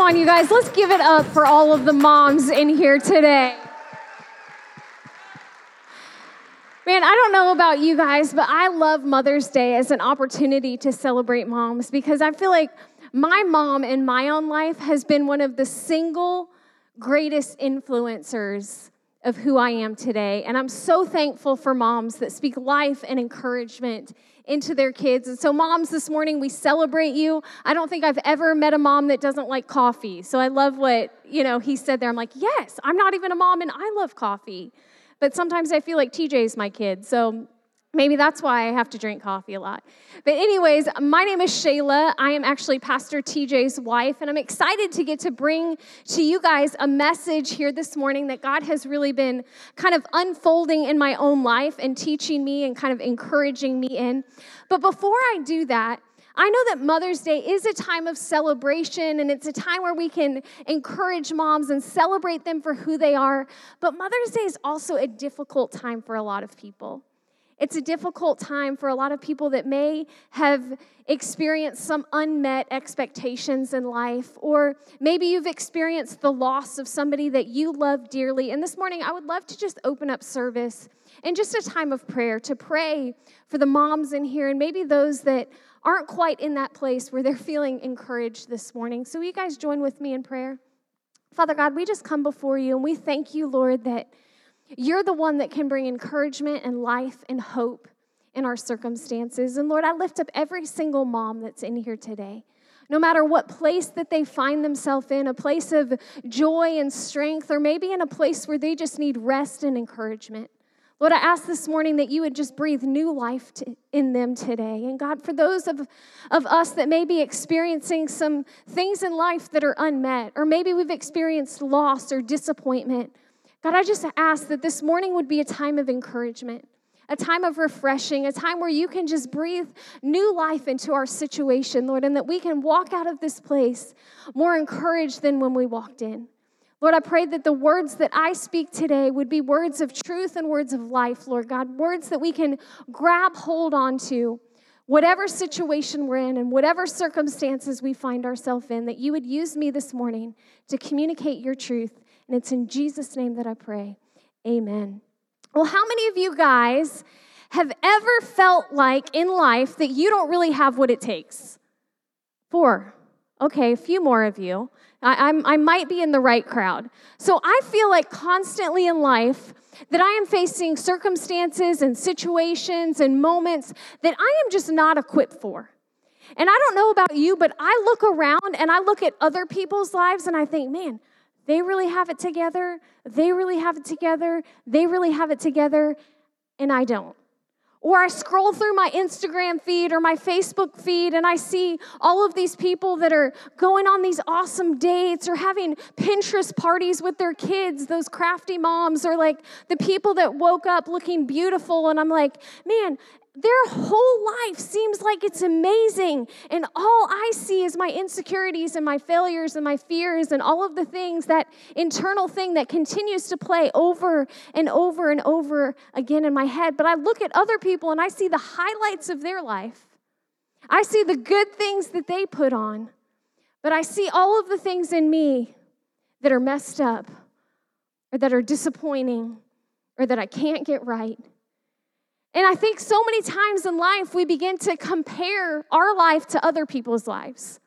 Come on, you guys, let's give it up for all of the moms in here today. Man, I don't know about you guys, but I love Mother's Day as an opportunity to celebrate moms because I feel like my mom in my own life has been one of the single greatest influencers of who I am today. And I'm so thankful for moms that speak life and encouragement into their kids. And so, moms, this morning we celebrate you. I don't think I've ever met a mom that doesn't like coffee. So I love what, you know, he said there. I'm like, yes, I'm not even a mom and I love coffee. But sometimes I feel like TJ's my kid. So Maybe that's why I have to drink coffee a lot. But, anyways, my name is Shayla. I am actually Pastor TJ's wife, and I'm excited to get to bring to you guys a message here this morning that God has really been kind of unfolding in my own life and teaching me and kind of encouraging me in. But before I do that, I know that Mother's Day is a time of celebration and it's a time where we can encourage moms and celebrate them for who they are. But Mother's Day is also a difficult time for a lot of people. It's a difficult time for a lot of people that may have experienced some unmet expectations in life, or maybe you've experienced the loss of somebody that you love dearly. And this morning, I would love to just open up service and just a time of prayer to pray for the moms in here and maybe those that aren't quite in that place where they're feeling encouraged this morning. So, will you guys join with me in prayer? Father God, we just come before you and we thank you, Lord, that. You're the one that can bring encouragement and life and hope in our circumstances. And Lord, I lift up every single mom that's in here today. No matter what place that they find themselves in, a place of joy and strength, or maybe in a place where they just need rest and encouragement. Lord, I ask this morning that you would just breathe new life to, in them today. And God, for those of, of us that may be experiencing some things in life that are unmet, or maybe we've experienced loss or disappointment, God, I just ask that this morning would be a time of encouragement, a time of refreshing, a time where you can just breathe new life into our situation, Lord, and that we can walk out of this place more encouraged than when we walked in. Lord, I pray that the words that I speak today would be words of truth and words of life, Lord God, words that we can grab hold onto whatever situation we're in and whatever circumstances we find ourselves in, that you would use me this morning to communicate your truth and it's in Jesus' name that I pray. Amen. Well, how many of you guys have ever felt like in life that you don't really have what it takes? Four. Okay, a few more of you. I, I, might be in the right crowd. So I feel like constantly in life that I am facing circumstances and situations and moments that I am just not equipped for. And I don't know about you, but I look around and I look at other people's lives and I think, man, they really have it together. They really have it together. They really have it together, and I don't. Or I scroll through my Instagram feed or my Facebook feed and I see all of these people that are going on these awesome dates or having Pinterest parties with their kids, those crafty moms, or like the people that woke up looking beautiful. And I'm like, man, their whole life seems like it's amazing. And all I see is my insecurities and my failures and my fears and all of the things, that internal thing that continues to play over and over and over again in my head. But I look at other people and I see the highlights of their life. I see the good things that they put on. But I see all of the things in me that are messed up or that are disappointing or that I can't get right. And I think so many times in life we begin to compare our life to other people's lives.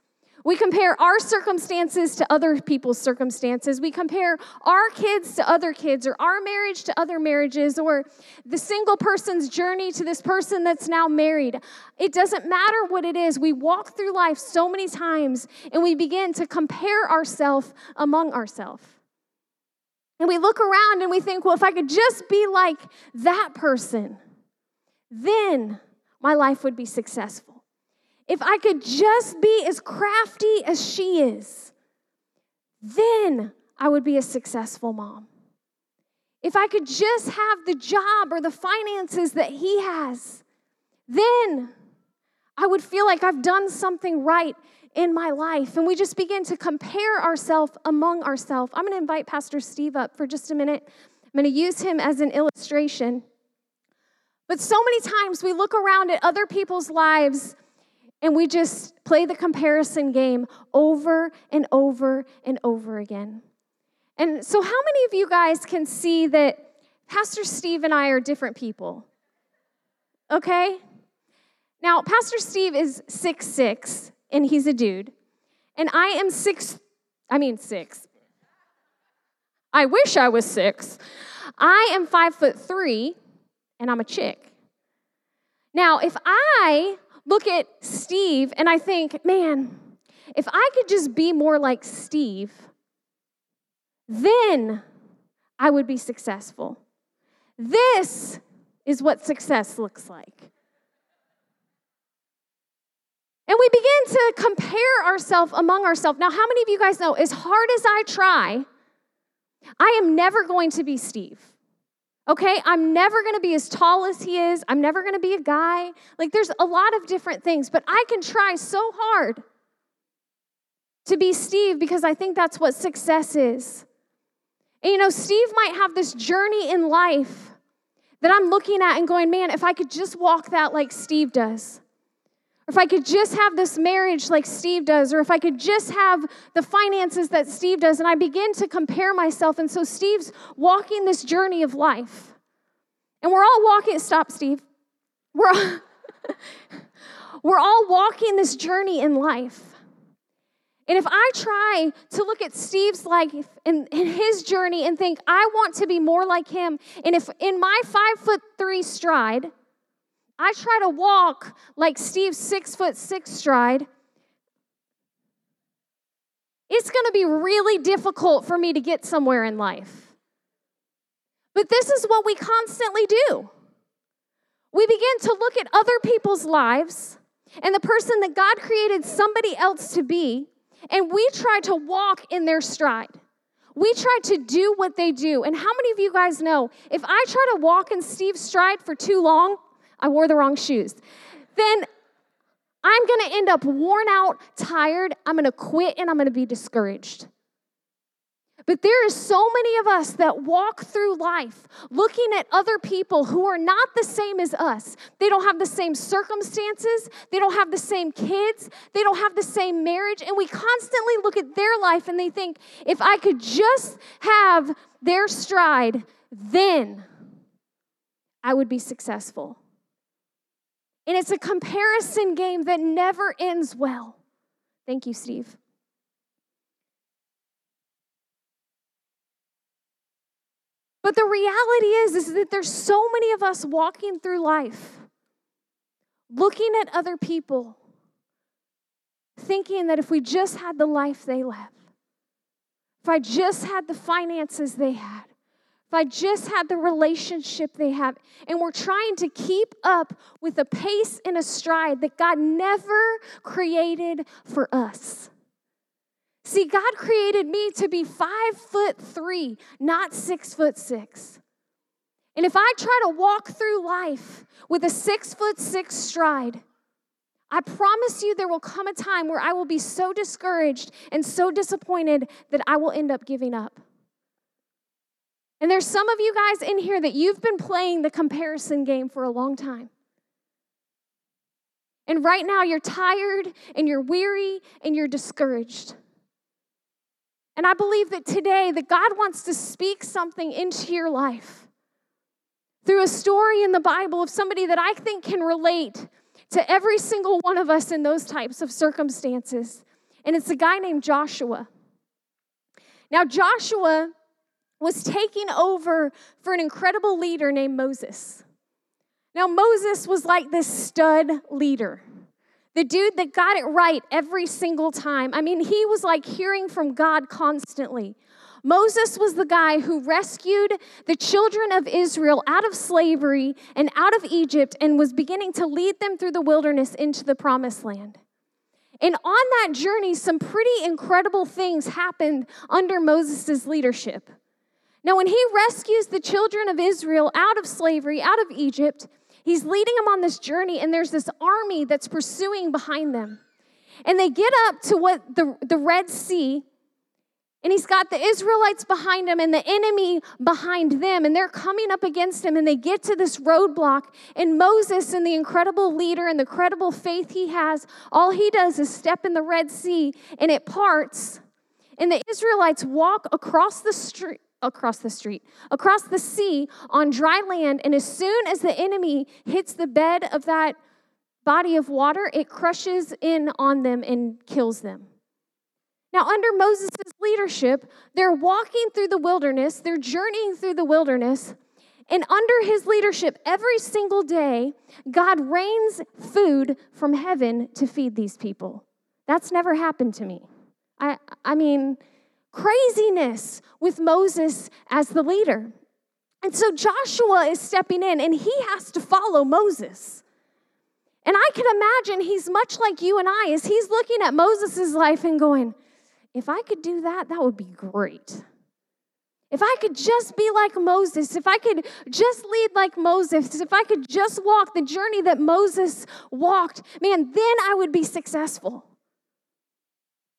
We compare our circumstances to other people's circumstances. We compare our kids to other kids, or our marriage to other marriages, or the single person's journey to this person that's now married. It doesn't matter what it is. We walk through life so many times and we begin to compare ourselves among ourselves. And we look around and we think, well, if I could just be like that person then my life would be successful. If I could just be as crafty as she is, then I would be a successful mom. If I could just have the job or the finances that he has, then I would feel like I've done something right in my life. And we just begin to compare ourselves among ourselves. I'm going to invite Pastor Steve up for just a minute. I'm going to use him as an illustration. But so many times we look around at other people's lives and we just play the comparison game over and over and over again. And so, how many of you guys can see that Pastor Steve and I are different people? Okay? Now, Pastor Steve is six six, and he's a dude. And I am six, I mean, six. I wish I was six. I am five foot three, and I'm a chick. Now, if I look at Steve and I think, man, if I could just be more like Steve, then I would be successful. This is what success looks like. And we begin to compare ourselves among ourselves. Now, how many of you guys know, as hard as I try, I am never going to be Steve. Okay, I'm never gonna be as tall as he is. I'm never gonna be a guy. Like, there's a lot of different things, but I can try so hard to be Steve because I think that's what success is. And you know, Steve might have this journey in life that I'm looking at and going, man, if I could just walk that like Steve does. If I could just have this marriage like Steve does, or if I could just have the finances that Steve does, and I begin to compare myself. And so Steve's walking this journey of life. And we're all walking, stop, Steve. We're all, we're all walking this journey in life. And if I try to look at Steve's life and, and, his journey and think, I want to be more like him, and if in my five foot three stride, I try to walk like Steve's six foot six stride, it's going to be really difficult for me to get somewhere in life. But this is what we constantly do. We begin to look at other people's lives and the person that God created somebody else to be, and we try to walk in their stride. We try to do what they do. And how many of you guys know if I try to walk in Steve's stride for too long, I wore the wrong shoes, then I'm gonna end up worn out, tired, I'm gonna quit, and I'm gonna be discouraged. But there is so many of us that walk through life looking at other people who are not the same as us. They don't have the same circumstances, they don't have the same kids, they don't have the same marriage, and we constantly look at their life and they think, if I could just have their stride, then I would be successful. And it's a comparison game that never ends well. Thank you, Steve. But the reality is, is that there's so many of us walking through life, looking at other people, thinking that if we just had the life they live, if I just had the finances they had, if I just had the relationship they have, and we're trying to keep up with a pace and a stride that God never created for us. See, God created me to be five foot three, not six foot six. And if I try to walk through life with a six foot six stride, I promise you there will come a time where I will be so discouraged and so disappointed that I will end up giving up. And there's some of you guys in here that you've been playing the comparison game for a long time. And right now you're tired and you're weary and you're discouraged. And I believe that today that God wants to speak something into your life through a story in the Bible of somebody that I think can relate to every single one of us in those types of circumstances. And it's a guy named Joshua. Now, Joshua was taking over for an incredible leader named Moses. Now, Moses was like this stud leader, the dude that got it right every single time. I mean, he was like hearing from God constantly. Moses was the guy who rescued the children of Israel out of slavery and out of Egypt and was beginning to lead them through the wilderness into the promised land. And on that journey, some pretty incredible things happened under Moses' leadership. Now, when he rescues the children of Israel out of slavery, out of Egypt, he's leading them on this journey, and there's this army that's pursuing behind them. And they get up to what the, the Red Sea, And he's got the Israelites behind him and the enemy behind them. And they're coming up against him. And they get to this roadblock. And Moses, and the incredible leader and the credible faith he has, all he does is step in the Red Sea and it parts. And the Israelites walk across the street. Across the street, across the sea on dry land. And as soon as the enemy hits the bed of that body of water, it crushes in on them and kills them. Now, under Moses' leadership, they're walking through the wilderness, they're journeying through the wilderness, and under his leadership, every single day, God rains food from heaven to feed these people. That's never happened to me. I, I mean, craziness with Moses as the leader. And so Joshua is stepping in and he has to follow Moses. And I can imagine he's much like you and I as he's looking at Moses' life and going, if I could do that, that would be great. If I could just be like Moses, if I could just lead like Moses, if I could just walk the journey that Moses walked, man, then I would be successful.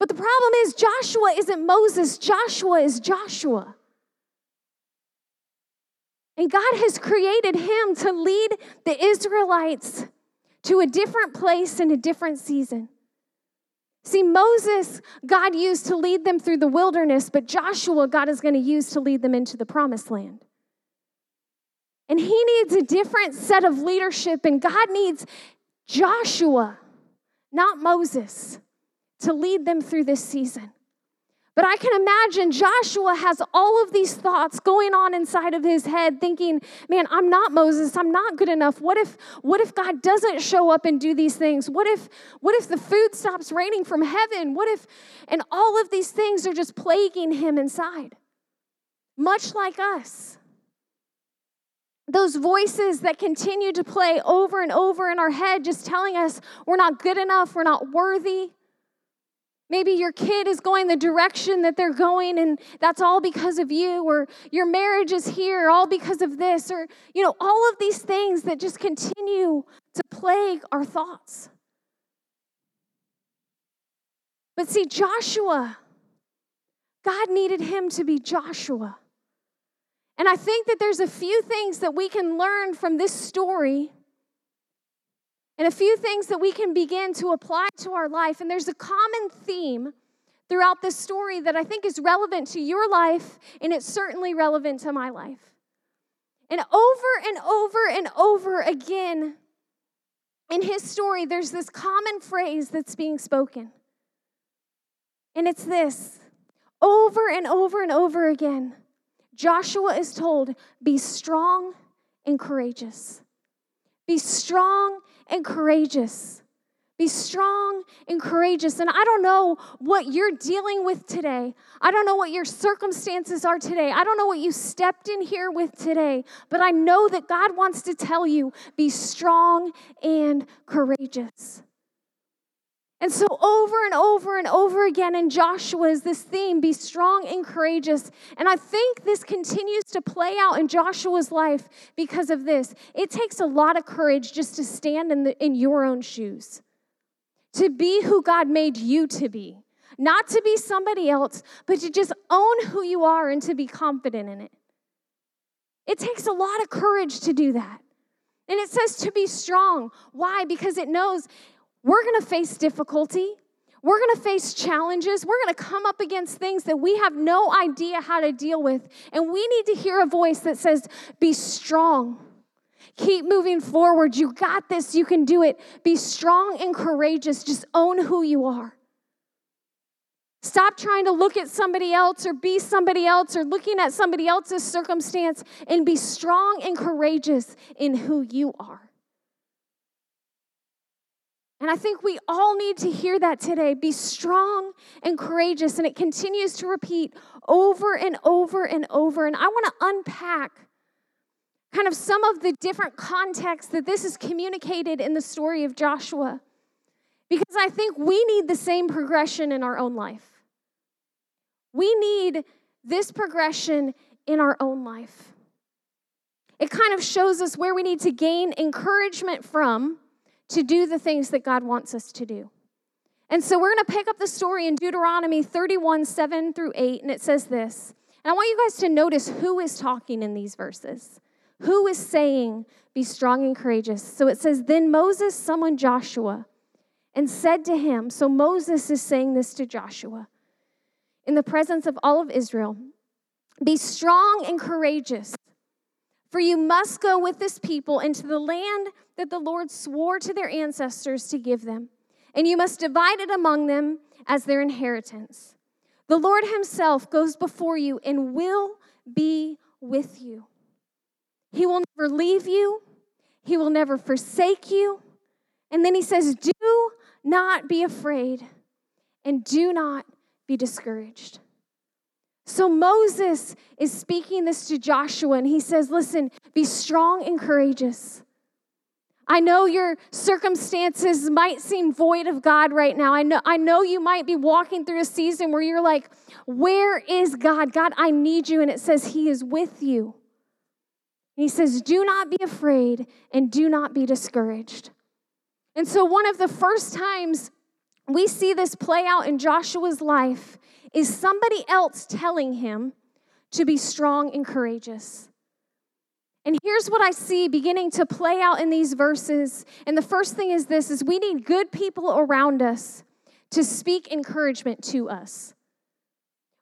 But the problem is, Joshua isn't Moses, Joshua is Joshua. And God has created him to lead the Israelites to a different place in a different season. See, Moses, God used to lead them through the wilderness, but Joshua, God is going to use to lead them into the promised land. And he needs a different set of leadership, and God needs Joshua, not Moses, to lead them through this season. But I can imagine Joshua has all of these thoughts going on inside of his head thinking, "Man, I'm not Moses. I'm not good enough. What if what if God doesn't show up and do these things? What if what if the food stops raining from heaven? What if and all of these things are just plaguing him inside. Much like us. Those voices that continue to play over and over in our head just telling us we're not good enough, we're not worthy. Maybe your kid is going the direction that they're going, and that's all because of you, or your marriage is here, all because of this, or, you know, all of these things that just continue to plague our thoughts. But see, Joshua, God needed him to be Joshua. And I think that there's a few things that we can learn from this story and a few things that we can begin to apply to our life. And there's a common theme throughout this story that I think is relevant to your life, and it's certainly relevant to my life. And over and over and over again in his story, there's this common phrase that's being spoken. And it's this over and over and over again. Joshua is told, Be strong and courageous. Be strong and courageous. Be strong and courageous. And I don't know what you're dealing with today. I don't know what your circumstances are today. I don't know what you stepped in here with today. But I know that God wants to tell you be strong and courageous. And so, over and over and over again in Joshua is this theme be strong and courageous. And I think this continues to play out in Joshua's life because of this. It takes a lot of courage just to stand in, the, in your own shoes, to be who God made you to be, not to be somebody else, but to just own who you are and to be confident in it. It takes a lot of courage to do that. And it says to be strong. Why? Because it knows we're going to face difficulty. We're going to face challenges. We're going to come up against things that we have no idea how to deal with. And we need to hear a voice that says, Be strong. Keep moving forward. You got this. You can do it. Be strong and courageous. Just own who you are. Stop trying to look at somebody else or be somebody else or looking at somebody else's circumstance and be strong and courageous in who you are. And I think we all need to hear that today. Be strong and courageous. And it continues to repeat over and over and over. And I want to unpack kind of some of the different contexts that this is communicated in the story of Joshua. Because I think we need the same progression in our own life. We need this progression in our own life. It kind of shows us where we need to gain encouragement from to do the things that God wants us to do. And so we're going to pick up the story in Deuteronomy 31 7 through 8, and it says this. And I want you guys to notice who is talking in these verses. Who is saying, Be strong and courageous? So it says, Then Moses summoned Joshua and said to him, So Moses is saying this to Joshua in the presence of all of Israel Be strong and courageous, for you must go with this people into the land that the Lord swore to their ancestors to give them, and you must divide it among them as their inheritance. The Lord Himself goes before you and will be with you. He will never leave you, He will never forsake you. And then He says, Do not be afraid and do not be discouraged. So Moses is speaking this to Joshua, and he says, Listen, be strong and courageous. I know your circumstances might seem void of God right now. I know, I know you might be walking through a season where you're like, Where is God? God, I need you. And it says, He is with you. And he says, Do not be afraid and do not be discouraged. And so, one of the first times we see this play out in Joshua's life is somebody else telling him to be strong and courageous. And here's what I see beginning to play out in these verses. And the first thing is this is we need good people around us to speak encouragement to us.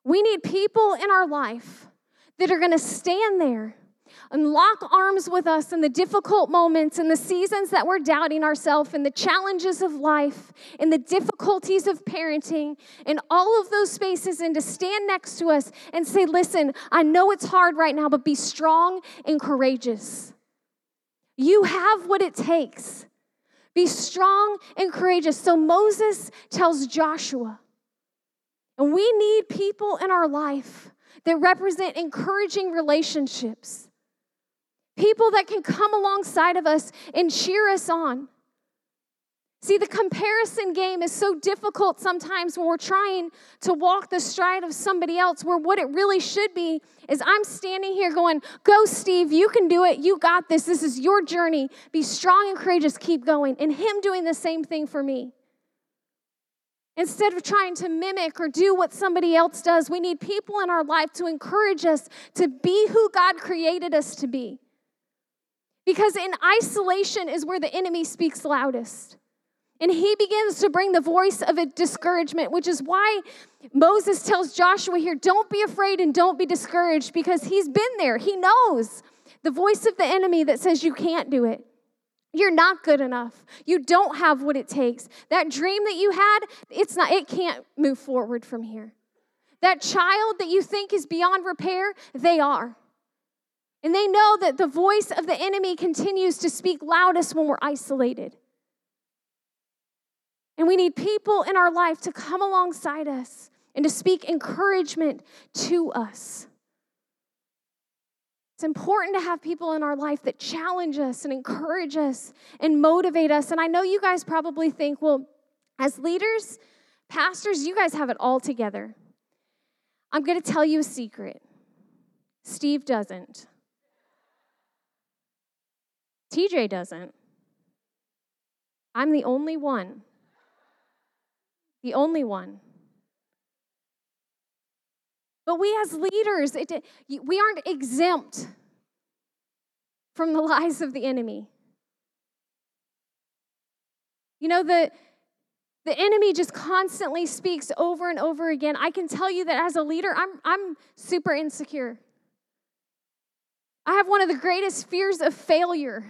We need people in our life that are going to stand there and lock arms with us in the difficult moments in the seasons that we're doubting ourselves in the challenges of life in the difficulties of parenting in all of those spaces and to stand next to us and say, Listen, I know it's hard right now, but be strong and courageous. You have what it takes. Be strong and courageous. So Moses tells Joshua, and we need people in our life that represent encouraging relationships people that can come alongside of us and cheer us on. See, the comparison game is so difficult sometimes when we're trying to walk the stride of somebody else, where what it really should be is I'm standing here going, Go, Steve, you can do it. You got this. This is your journey. Be strong and courageous. Keep going. And him doing the same thing for me. Instead of trying to mimic or do what somebody else does, we need people in our life to encourage us to be who God created us to be. Because in isolation is where the enemy speaks loudest. And he begins to bring the voice of a discouragement, which is why Moses tells Joshua here don't be afraid and don't be discouraged because he's been there. He knows the voice of the enemy that says you can't do it. You're not good enough. You don't have what it takes. That dream that you had, it's not it can't move forward from here. That child that you think is beyond repair, they are. And they know that the voice of the enemy continues to speak loudest when we're isolated. And we need people in our life to come alongside us and to speak encouragement to us. It's important to have people in our life that challenge us and encourage us and motivate us. And I know you guys probably think, well, as leaders, pastors, you guys have it all together. I'm going to tell you a secret Steve doesn't. TJ doesn't. I'm the only one. The only one. But we as leaders, it, we aren't exempt from the lies of the enemy. You know, the, the enemy just constantly speaks over and over again. I can tell you that as a leader, I'm, I'm super insecure. I have one of the greatest fears of failure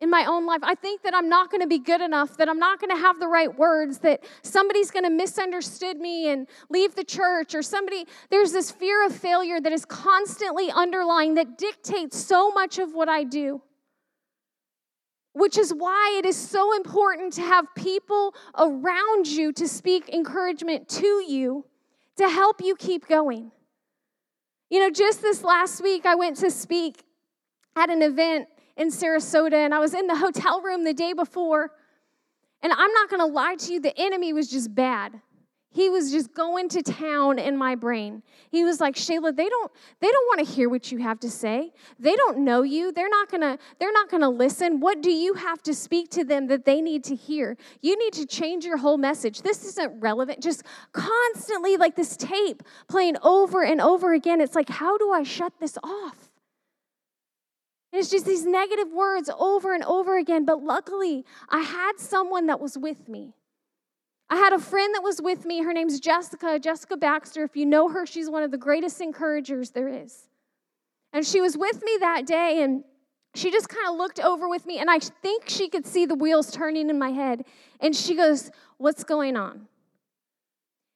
in my own life. I think that I'm not going to be good enough, that I'm not going to have the right words, that somebody's going to misunderstood me and leave the church, or somebody, there's this fear of failure that is constantly underlying that dictates so much of what I do. Which is why it is so important to have people around you to speak encouragement to you to help you keep going. You know, just this last week, I went to speak at an event in Sarasota, and I was in the hotel room the day before. And I'm not gonna lie to you, the enemy was just bad. He was just going to town in my brain. He was like, "Shayla, they don't they don't want to hear what you have to say. They don't know you. They're not to they're not to listen. What do you have to speak to them that they need to hear? You need to change your whole message. This isn't relevant. Just constantly like this tape playing over and over again. It's like, how do I shut this off? and it's just these negative words over and over again. But luckily, I had someone that was with me. I had a friend that was with me. Her name's Jessica, Jessica Baxter. If you know her, she's one of the greatest encouragers there is. And she was with me that day, and she just kind of looked over with me, and I think she could see the wheels turning in my head. And she goes, What's going on?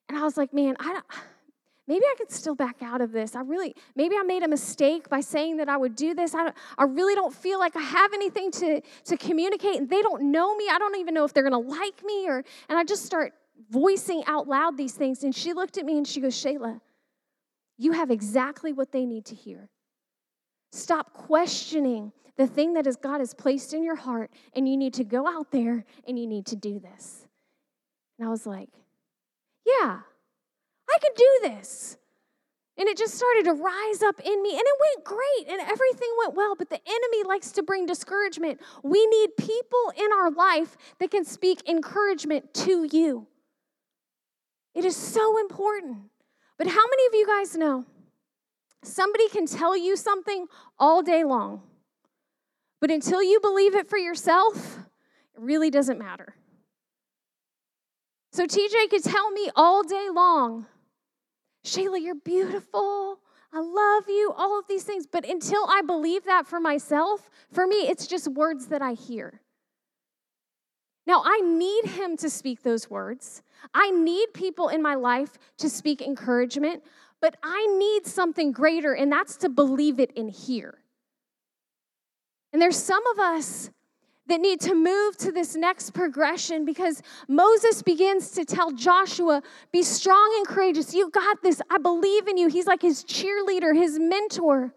And I was like, Man, I don't maybe I could still back out of this. I really, maybe I made a mistake by saying that I would do this. I, I really don't feel like I have anything to, to communicate, and they don't know me. I don't even know if they're going to like me. Or, and I just start voicing out loud these things. And she looked at me and she goes, Shayla, you have exactly what they need to hear. Stop questioning the thing that is God has placed in your heart, and you need to go out there and you need to do this. And I was like, yeah, I could do this. And it just started to rise up in me, and it went great, and everything went well. But the enemy likes to bring discouragement. We need people in our life that can speak encouragement to you. It is so important. But how many of you guys know somebody can tell you something all day long, but until you believe it for yourself, it really doesn't matter? So TJ could tell me all day long Shayla, you're beautiful. I love you, all of these things. But until I believe that for myself, for me, it's just words that I hear. Now, I need him to speak those words. I need people in my life to speak encouragement, but I need something greater, and that's to believe it in here. And there's some of us that need to move to this next progression because Moses begins to tell Joshua, Be strong and courageous. You got this. I believe in you. He's like his cheerleader, his mentor.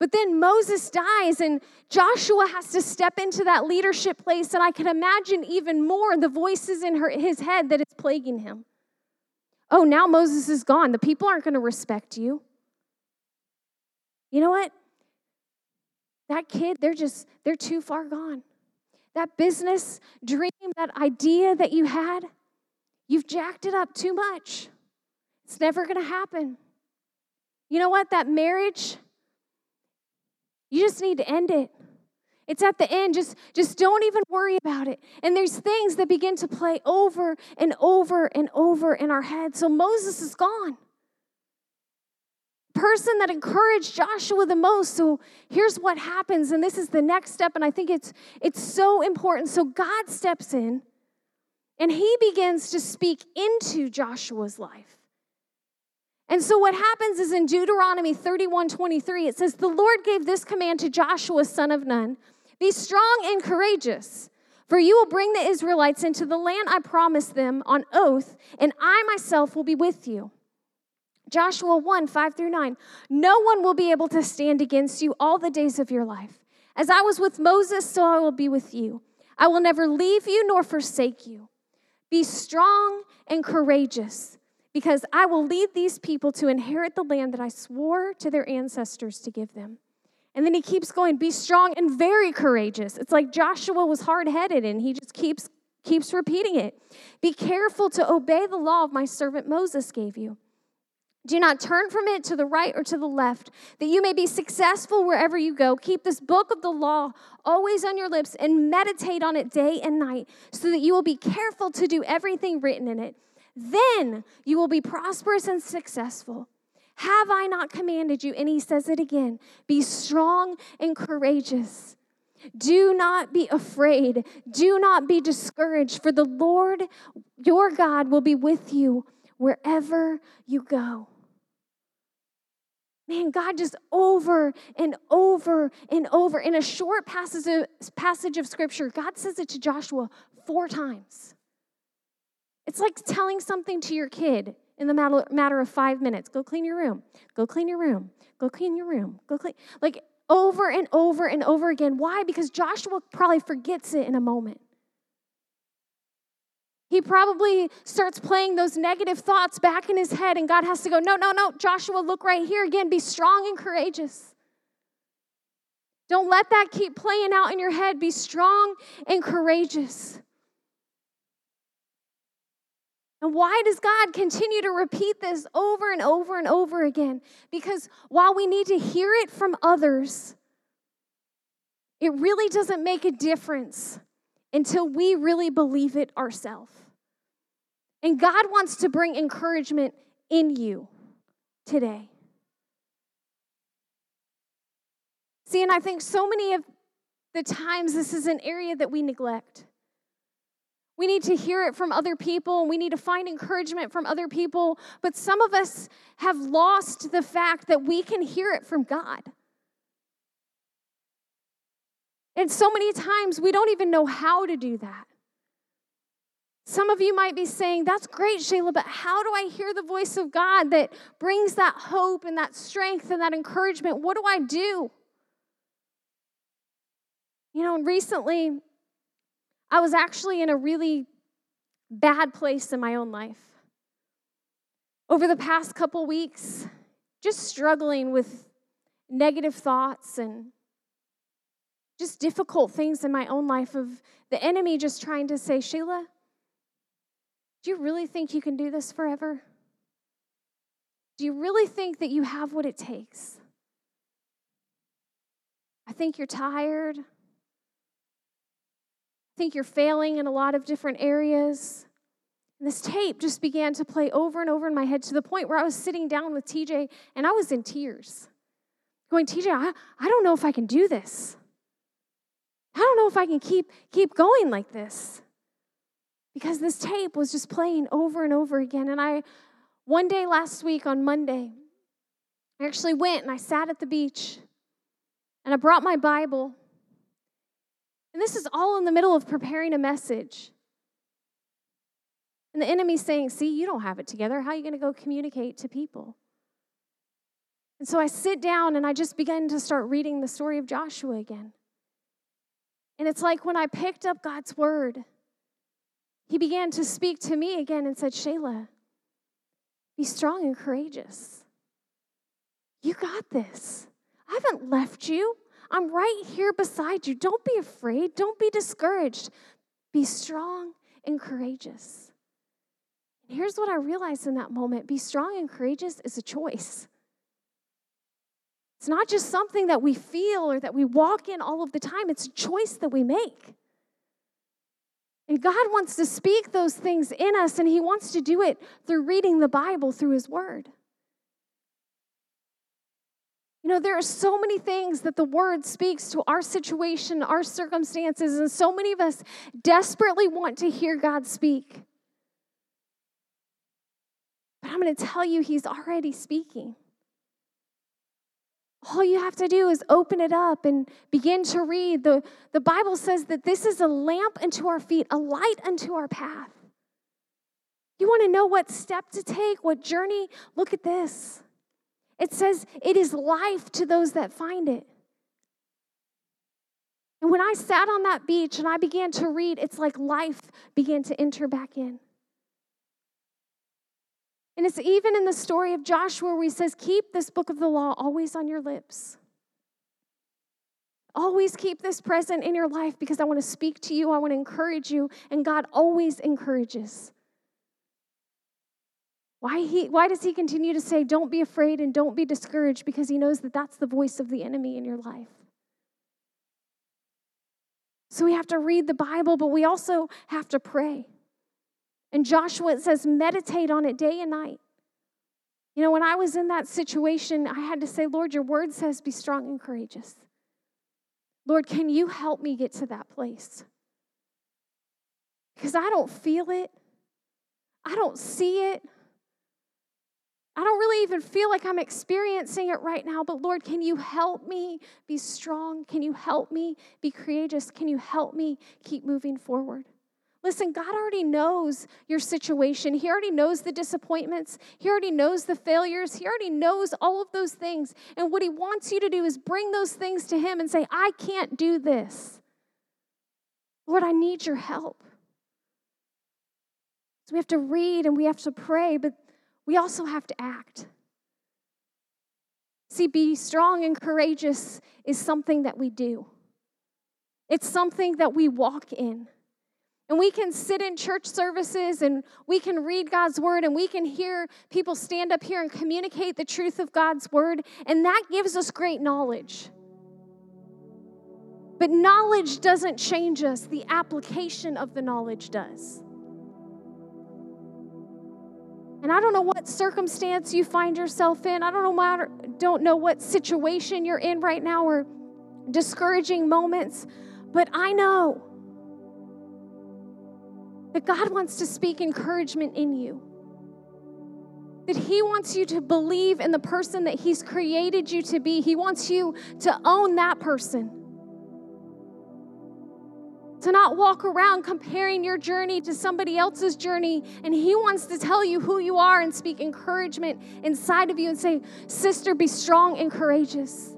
But then Moses dies, and Joshua has to step into that leadership place. And I can imagine even more the voices in her, his head that is plaguing him. Oh, now Moses is gone. The people aren't going to respect you. You know what? That kid, they're just, they're too far gone. That business dream, that idea that you had, you've jacked it up too much. It's never going to happen. You know what? That marriage, you just need to end it. It's at the end. Just, just don't even worry about it. And there's things that begin to play over and over and over in our heads. So Moses is gone person that encouraged Joshua the most. So here's what happens, and this is the next step, and I think it's it's so important. So God steps in and he begins to speak into Joshua's life. And so what happens is in Deuteronomy 31 23, it says, The Lord gave this command to Joshua, son of Nun Be strong and courageous. For you will bring the Israelites into the land I promised them on oath, and I myself will be with you. Joshua 1 5 through 9. No one will be able to stand against you all the days of your life. As I was with Moses, so I will be with you. I will never leave you nor forsake you. Be strong and courageous, because I will lead these people to inherit the land that I swore to their ancestors to give them. And then he keeps going, be strong and very courageous. It's like Joshua was hard headed and he just keeps, keeps repeating it. Be careful to obey the law of my servant Moses gave you. Do not turn from it to the right or to the left, that you may be successful wherever you go. Keep this book of the law always on your lips and meditate on it day and night, so that you will be careful to do everything written in it. Then you will be prosperous and successful. Have I not commanded you? And he says it again be strong and courageous. Do not be afraid. Do not be discouraged, for the Lord your God will be with you wherever you go. Man, God just over and over and over in a short passage of, passage of scripture, God says it to Joshua four times. It's like telling something to your kid in the matter, matter of five minutes. Go clean your room. Go clean your room. Go clean your room. Go clean. Like over and over and over again. Why? Because Joshua probably forgets it in a moment. He probably starts playing those negative thoughts back in his head, and God has to go, No, no, no, Joshua, look right here again. Be strong and courageous. Don't let that keep playing out in your head. Be strong and courageous. And why does God continue to repeat this over and over and over again? Because while we need to hear it from others, it really doesn't make a difference until we really believe it ourselves. And God wants to bring encouragement in you today. See, and I think so many of the times this is an area that we neglect. We need to hear it from other people and we need to find encouragement from other people. But some of us have lost the fact that we can hear it from God. And so many times we don't even know how to do that. Some of you might be saying, That's great, Shayla, but how do I hear the voice of God that brings that hope and that strength and that encouragement? What do I do? You know, recently I was actually in a really bad place in my own life. Over the past couple weeks, just struggling with negative thoughts and just difficult things in my own life of the enemy just trying to say, Sheila, do you really think you can do this forever? Do you really think that you have what it takes? I think you're tired I think you're failing in a lot of different areas. And this tape just began to play over and over in my head to the point where I was sitting down with TJ and I was in tears, going, TJ, I, I don't know if I can do this. I don't know if I can keep, keep going like this. Because this tape was just playing over and over again. And I, one day last week on Monday, I actually went and I sat at the beach and I brought my Bible and this is all in the middle of preparing a message. And the enemy's saying, See, you don't have it together. How are you going to go communicate to people? And so I sit down and I just begin to start reading the story of Joshua again. And it's like when I picked up God's word, he began to speak to me again and said, Shayla, be strong and courageous. You got this. I haven't left you. I'm right here beside you. Don't be afraid. Don't be discouraged. Be strong and courageous. And here's what I realized in that moment be strong and courageous is a choice. It's not just something that we feel or that we walk in all of the time, it's a choice that we make. And God wants to speak those things in us, and He wants to do it through reading the Bible, through His Word. You know, there are so many things that the word speaks to our situation, our circumstances, and so many of us desperately want to hear God speak. But I'm going to tell you, He's already speaking. All you have to do is open it up and begin to read. The, the Bible says that this is a lamp unto our feet, a light unto our path. You want to know what step to take, what journey? Look at this. It says it is life to those that find it. And when I sat on that beach and I began to read, it's like life began to enter back in. And it's even in the story of Joshua where he says, Keep this book of the law always on your lips. Always keep this present in your life because I want to speak to you, I want to encourage you, and God always encourages. Why, he, why does he continue to say, don't be afraid and don't be discouraged? Because he knows that that's the voice of the enemy in your life. So we have to read the Bible, but we also have to pray. And Joshua, it says, meditate on it day and night. You know, when I was in that situation, I had to say, Lord, your word says be strong and courageous. Lord, can you help me get to that place? Because I don't feel it, I don't see it. I don't really even feel like I'm experiencing it right now, but Lord, can you help me be strong? Can you help me be courageous? Can you help me keep moving forward? Listen, God already knows your situation. He already knows the disappointments. He already knows the failures. He already knows all of those things. And what He wants you to do is bring those things to Him and say, I can't do this. Lord, I need your help. So we have to read and we have to pray, but we also have to act. See, be strong and courageous is something that we do. It's something that we walk in. And we can sit in church services and we can read God's word and we can hear people stand up here and communicate the truth of God's word, and that gives us great knowledge. But knowledge doesn't change us, the application of the knowledge does. And I don't know what circumstance you find yourself in. I don't know, matter, don't know what situation you're in right now or discouraging moments, but I know that God wants to speak encouragement in you. That He wants you to believe in the person that He's created you to be. He wants you to own that person. To not walk around comparing your journey to somebody else's journey. And He wants to tell you who you are and speak encouragement inside of you and say, Sister, be strong and courageous.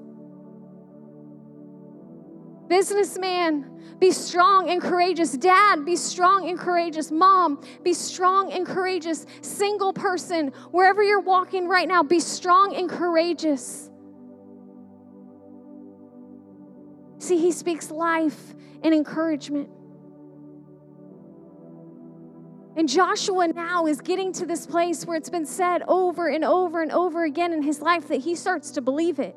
Businessman, be strong and courageous. Dad, be strong and courageous. Mom, be strong and courageous. Single person, wherever you're walking right now, be strong and courageous. See, he speaks life and encouragement. And Joshua now is getting to this place where it's been said over and over and over again in his life that he starts to believe it.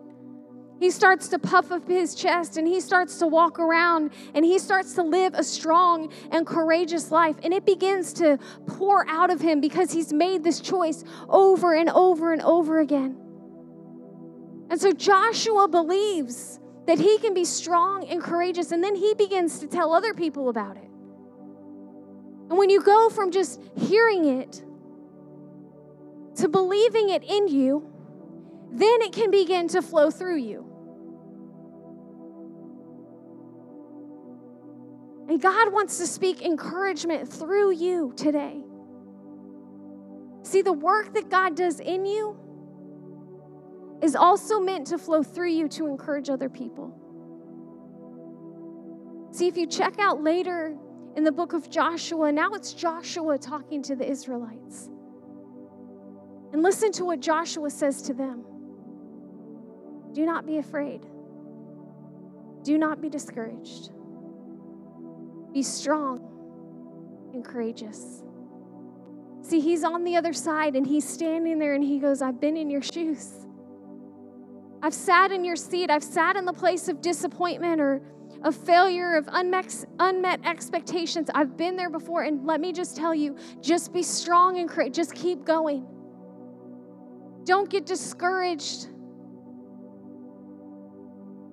He starts to puff up his chest and he starts to walk around and he starts to live a strong and courageous life. And it begins to pour out of him because he's made this choice over and over and over again. And so Joshua believes that he can be strong and courageous, and then he begins to tell other people about it. And when you go from just hearing it to believing it in you, then it can begin to flow through you. And God wants to speak encouragement through you today. See, the work that God does in you is also meant to flow through you to encourage other people. See, if you check out later in the book of Joshua, now it's Joshua talking to the Israelites. And listen to what Joshua says to them Do not be afraid, do not be discouraged. Be strong and courageous. See, he's on the other side and he's standing there and he goes, I've been in your shoes. I've sat in your seat. I've sat in the place of disappointment or of failure, of unmet, unmet expectations. I've been there before. And let me just tell you just be strong and courageous. Just keep going. Don't get discouraged.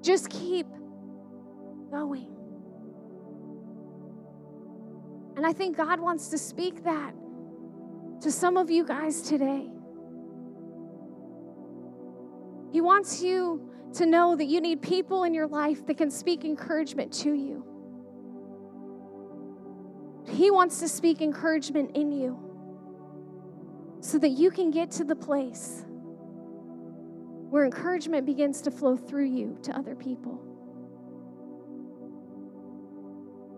Just keep going. And I think God wants to speak that to some of you guys today. He wants you to know that you need people in your life that can speak encouragement to you. He wants to speak encouragement in you so that you can get to the place where encouragement begins to flow through you to other people.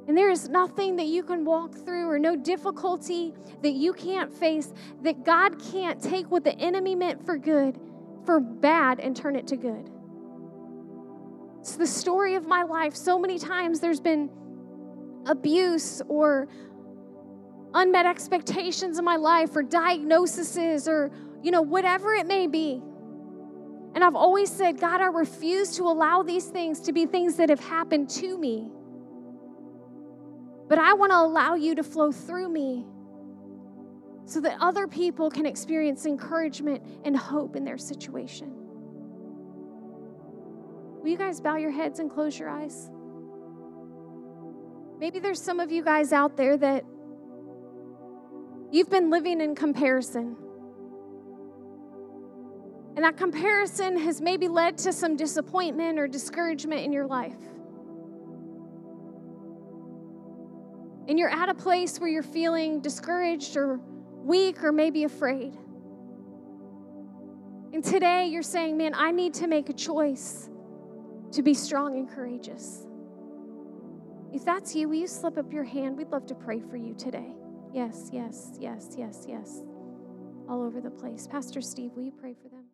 And there is nothing that you can walk through or no difficulty that you can't face that God can't take what the enemy meant for good, for bad, and turn it to good. It's the story of my life. So many times there's been abuse or unmet expectations in my life or diagnoses or, you know, whatever it may be. And I've always said, God, I refuse to allow these things to be things that have happened to me. But I want to allow you to flow through me so that other people can experience encouragement and hope in their situation. Will you guys bow your heads and close your eyes? Maybe there's some of you guys out there that you've been living in comparison. And that comparison has maybe led to some disappointment or discouragement in your life. and you're at a place where you're feeling discouraged or weak or maybe afraid. And today you're saying, man, I need to make a choice to be strong and courageous. If that's you, will you slip up your hand? We'd love to pray for you today. Yes, yes, yes, yes, yes. All over the place. Pastor Steve, will you pray for them?